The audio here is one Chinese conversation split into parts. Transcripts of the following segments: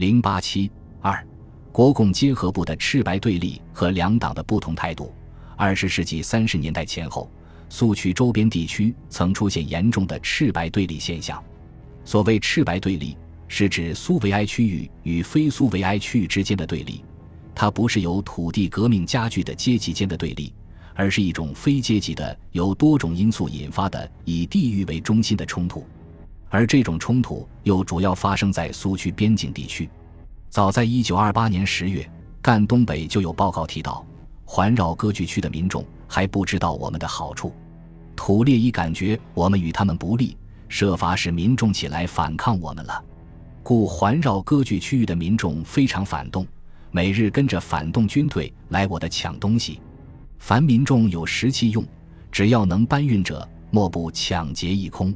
零八七二，国共结合部的赤白对立和两党的不同态度。二十世纪三十年代前后，苏区周边地区曾出现严重的赤白对立现象。所谓赤白对立，是指苏维埃区域与非苏维埃区域之间的对立。它不是由土地革命加剧的阶级间的对立，而是一种非阶级的、由多种因素引发的以地域为中心的冲突。而这种冲突又主要发生在苏区边境地区。早在一九二八年十月，赣东北就有报告提到，环绕割据区的民众还不知道我们的好处，土列已感觉我们与他们不利，设法使民众起来反抗我们了，故环绕割据区域的民众非常反动，每日跟着反动军队来我的抢东西。凡民众有石器用，只要能搬运者，莫不抢劫一空。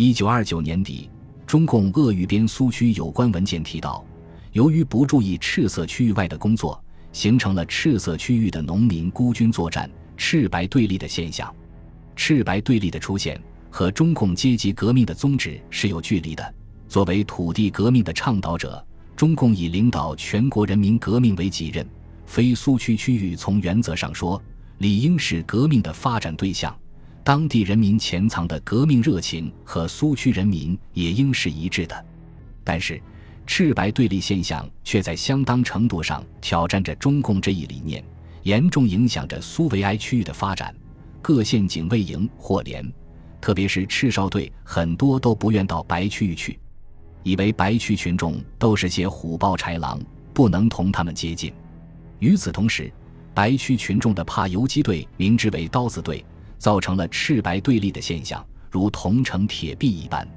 一九二九年底，中共鄂豫边苏区有关文件提到，由于不注意赤色区域外的工作，形成了赤色区域的农民孤军作战、赤白对立的现象。赤白对立的出现和中共阶级革命的宗旨是有距离的。作为土地革命的倡导者，中共以领导全国人民革命为己任，非苏区区域从原则上说，理应是革命的发展对象。当地人民潜藏的革命热情和苏区人民也应是一致的，但是赤白对立现象却在相当程度上挑战着中共这一理念，严重影响着苏维埃区域的发展。各县警卫营或连，特别是赤哨队，很多都不愿到白区域去，以为白区群众都是些虎豹豺狼，不能同他们接近。与此同时，白区群众的怕游击队明之为刀子队。造成了赤白对立的现象，如铜城铁壁一般。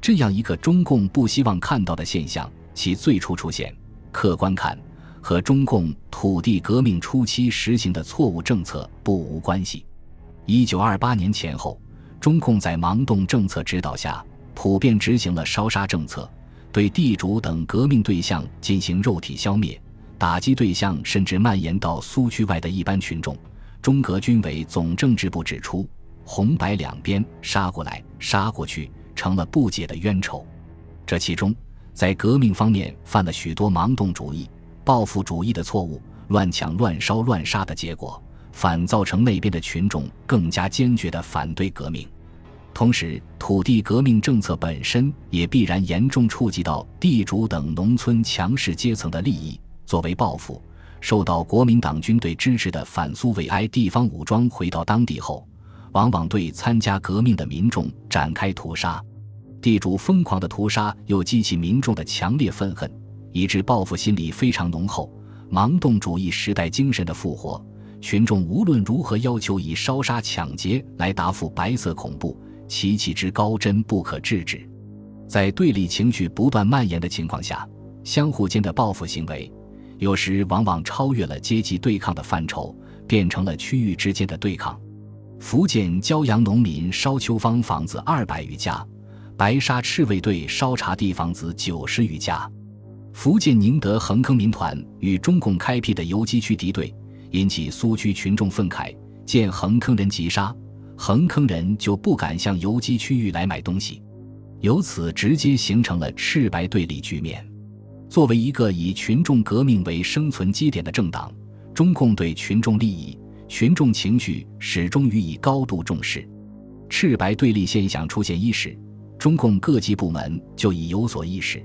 这样一个中共不希望看到的现象，其最初出现，客观看和中共土地革命初期实行的错误政策不无关系。一九二八年前后，中共在盲动政策指导下，普遍执行了烧杀政策，对地主等革命对象进行肉体消灭，打击对象甚至蔓延到苏区外的一般群众。中革军委总政治部指出，红白两边杀过来杀过去，成了不解的冤仇。这其中，在革命方面犯了许多盲动主义、报复主义的错误，乱抢、乱烧、乱杀的结果，反造成那边的群众更加坚决地反对革命。同时，土地革命政策本身也必然严重触及到地主等农村强势阶层的利益，作为报复。受到国民党军队支持的反苏维埃地方武装回到当地后，往往对参加革命的民众展开屠杀。地主疯狂的屠杀又激起民众的强烈愤恨，以致报复心理非常浓厚。盲动主义时代精神的复活，群众无论如何要求以烧杀抢劫来答复白色恐怖，其气之高真不可制止。在对立情绪不断蔓延的情况下，相互间的报复行为。有时往往超越了阶级对抗的范畴，变成了区域之间的对抗。福建骄阳农民烧秋芳房子二百余家，白沙赤卫队烧茶地房子九十余家。福建宁德横坑民团与中共开辟的游击区敌对，引起苏区群众愤慨，见横坑人急杀，横坑人就不敢向游击区域来买东西，由此直接形成了赤白对立局面。作为一个以群众革命为生存基点的政党，中共对群众利益、群众情绪始终予以高度重视。赤白对立现象出现伊始，中共各级部门就已有所意识。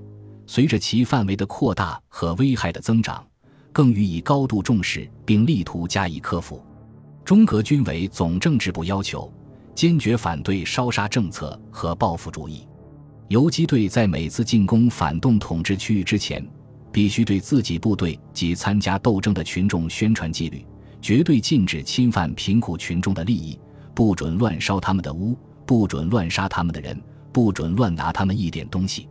随着其范围的扩大和危害的增长，更予以高度重视，并力图加以克服。中革军委总政治部要求，坚决反对烧杀政策和报复主义。游击队在每次进攻反动统治区域之前，必须对自己部队及参加斗争的群众宣传纪律：绝对禁止侵犯贫苦群众的利益，不准乱烧他们的屋，不准乱杀他们的人，不准乱拿他们一点东西。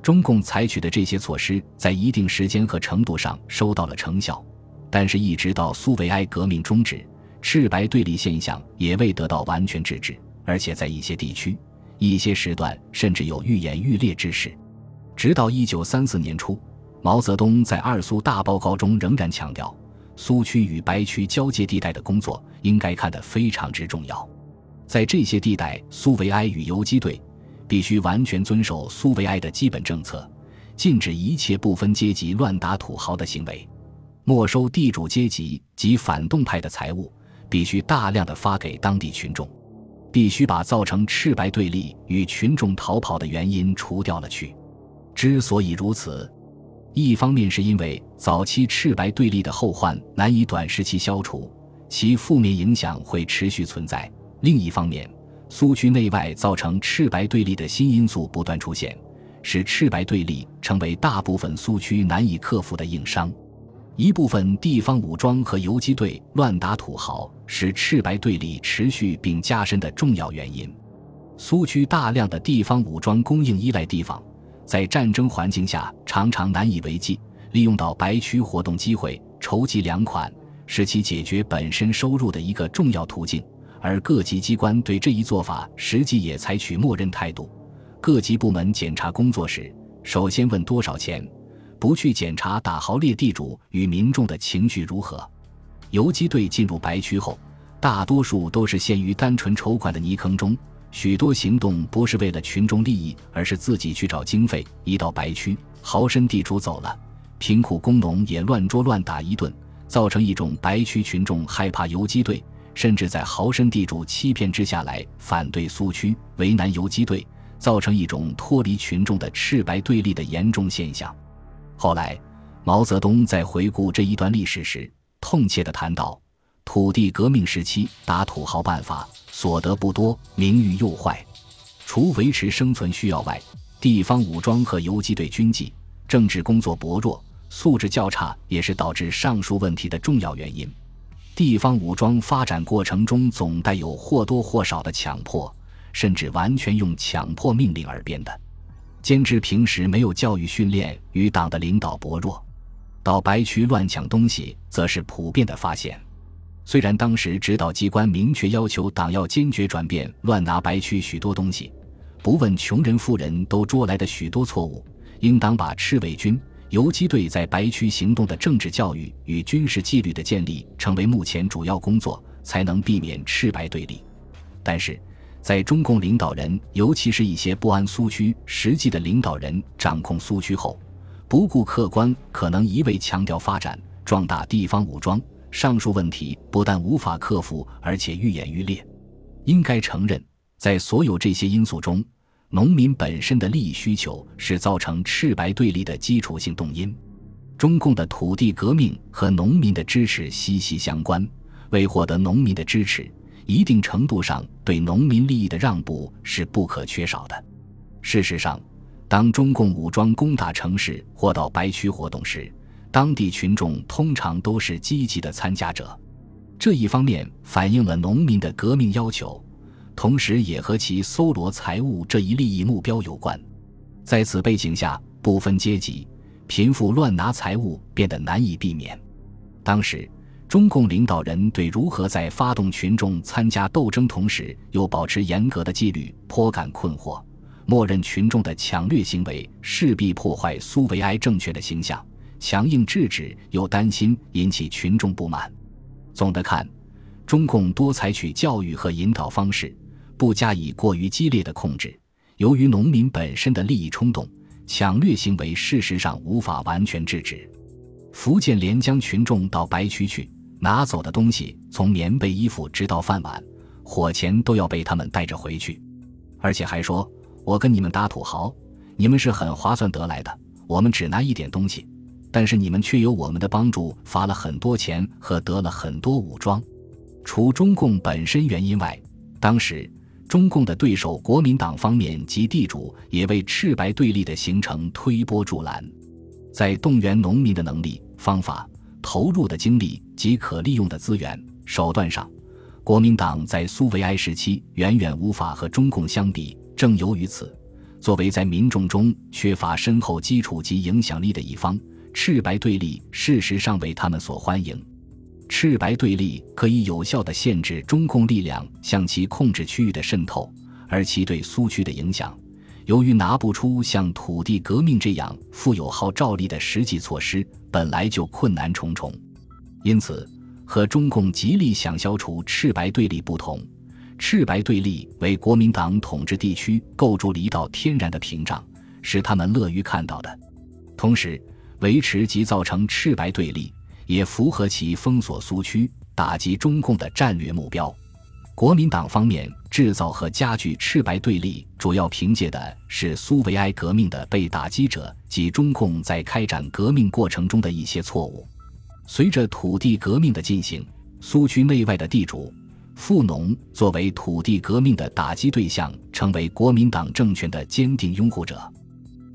中共采取的这些措施，在一定时间和程度上收到了成效，但是，一直到苏维埃革命终止，赤白对立现象也未得到完全制止，而且在一些地区。一些时段甚至有愈演愈烈之势，直到一九三四年初，毛泽东在二苏大报告中仍然强调，苏区与白区交界地带的工作应该看得非常之重要。在这些地带，苏维埃与游击队必须完全遵守苏维埃的基本政策，禁止一切不分阶级乱打土豪的行为，没收地主阶级及反动派的财物，必须大量的发给当地群众，必须把造成赤白对立与群众逃跑的原因除掉了去。之所以如此，一方面是因为早期赤白对立的后患难以短时期消除，其负面影响会持续存在；另一方面，苏区内外造成赤白对立的新因素不断出现。使赤白对立成为大部分苏区难以克服的硬伤，一部分地方武装和游击队乱打土豪是赤白对立持续并加深的重要原因。苏区大量的地方武装供应依赖地方，在战争环境下常常难以为继，利用到白区活动机会筹集粮款，是其解决本身收入的一个重要途径。而各级机关对这一做法实际也采取默认态度。各级部门检查工作时，首先问多少钱，不去检查打豪劣地主与民众的情绪如何。游击队进入白区后，大多数都是陷于单纯筹款的泥坑中，许多行动不是为了群众利益，而是自己去找经费。一到白区，豪绅地主走了，贫苦工农也乱捉乱打一顿，造成一种白区群众害怕游击队，甚至在豪绅地主欺骗之下来反对苏区，为难游击队。造成一种脱离群众的赤白对立的严重现象。后来，毛泽东在回顾这一段历史时，痛切地谈到：土地革命时期打土豪办法所得不多，名誉又坏。除维持生存需要外，地方武装和游击队军纪、政治工作薄弱，素质较差，也是导致上述问题的重要原因。地方武装发展过程中总带有或多或少的强迫。甚至完全用强迫命令而变的，监制平时没有教育训练与党的领导薄弱，到白区乱抢东西则是普遍的发现。虽然当时指导机关明确要求党要坚决转变乱拿白区许多东西，不问穷人富人都捉来的许多错误，应当把赤卫军、游击队在白区行动的政治教育与军事纪律的建立成为目前主要工作，才能避免赤白对立。但是。在中共领导人，尤其是一些不安苏区实际的领导人掌控苏区后，不顾客观可能一味强调发展壮大地方武装，上述问题不但无法克服，而且愈演愈烈。应该承认，在所有这些因素中，农民本身的利益需求是造成赤白对立的基础性动因。中共的土地革命和农民的支持息息相关，为获得农民的支持。一定程度上对农民利益的让步是不可缺少的。事实上，当中共武装攻打城市或到白区活动时，当地群众通常都是积极的参加者。这一方面反映了农民的革命要求，同时也和其搜罗财物这一利益目标有关。在此背景下，不分阶级、贫富乱拿财物变得难以避免。当时。中共领导人对如何在发动群众参加斗争同时又保持严格的纪律颇感困惑，默认群众的抢掠行为势必破坏苏维埃政权的形象，强硬制止又担心引起群众不满。总的看，中共多采取教育和引导方式，不加以过于激烈的控制。由于农民本身的利益冲动，抢掠行为事实上无法完全制止。福建连江群众到白区去。拿走的东西，从棉被、衣服直到饭碗、火钳，都要被他们带着回去，而且还说：“我跟你们打土豪，你们是很划算得来的。我们只拿一点东西，但是你们却有我们的帮助，发了很多钱和得了很多武装。”除中共本身原因外，当时中共的对手国民党方面及地主也为赤白对立的形成推波助澜，在动员农民的能力、方法。投入的精力及可利用的资源手段上，国民党在苏维埃时期远远无法和中共相比。正由于此，作为在民众中缺乏深厚基础及影响力的一方，赤白对立事实上为他们所欢迎。赤白对立可以有效地限制中共力量向其控制区域的渗透，而其对苏区的影响。由于拿不出像土地革命这样富有号召力的实际措施，本来就困难重重，因此和中共极力想消除赤白对立不同，赤白对立为国民党统治地区构筑了一道天然的屏障，是他们乐于看到的。同时，维持及造成赤白对立，也符合其封锁苏区、打击中共的战略目标。国民党方面制造和加剧赤白对立，主要凭借的是苏维埃革命的被打击者及中共在开展革命过程中的一些错误。随着土地革命的进行，苏区内外的地主、富农作为土地革命的打击对象，成为国民党政权的坚定拥护者。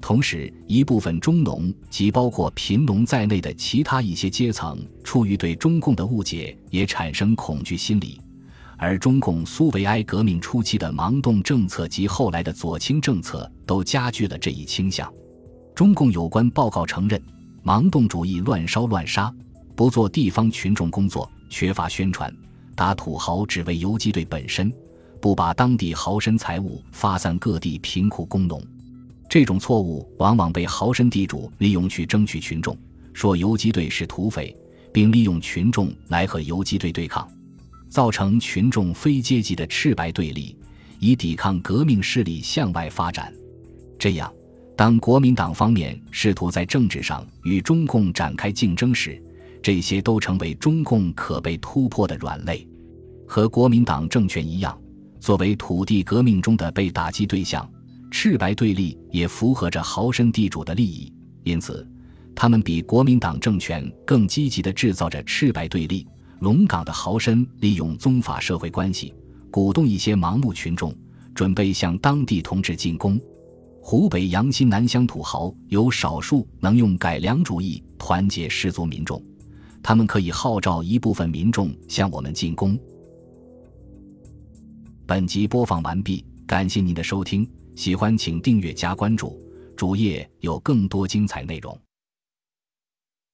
同时，一部分中农及包括贫农在内的其他一些阶层，出于对中共的误解，也产生恐惧心理。而中共苏维埃革命初期的盲动政策及后来的左倾政策，都加剧了这一倾向。中共有关报告承认，盲动主义乱烧乱杀，不做地方群众工作，缺乏宣传，打土豪只为游击队本身，不把当地豪绅财物发散各地贫苦工农。这种错误往往被豪绅地主利用去争取群众，说游击队是土匪，并利用群众来和游击队对抗。造成群众非阶级的赤白对立，以抵抗革命势力向外发展。这样，当国民党方面试图在政治上与中共展开竞争时，这些都成为中共可被突破的软肋。和国民党政权一样，作为土地革命中的被打击对象，赤白对立也符合着豪绅地主的利益，因此，他们比国民党政权更积极地制造着赤白对立。龙岗的豪绅利用宗法社会关系，鼓动一些盲目群众准备向当地同志进攻。湖北阳新南乡土豪有少数能用改良主义团结士族民众，他们可以号召一部分民众向我们进攻。本集播放完毕，感谢您的收听，喜欢请订阅加关注，主页有更多精彩内容。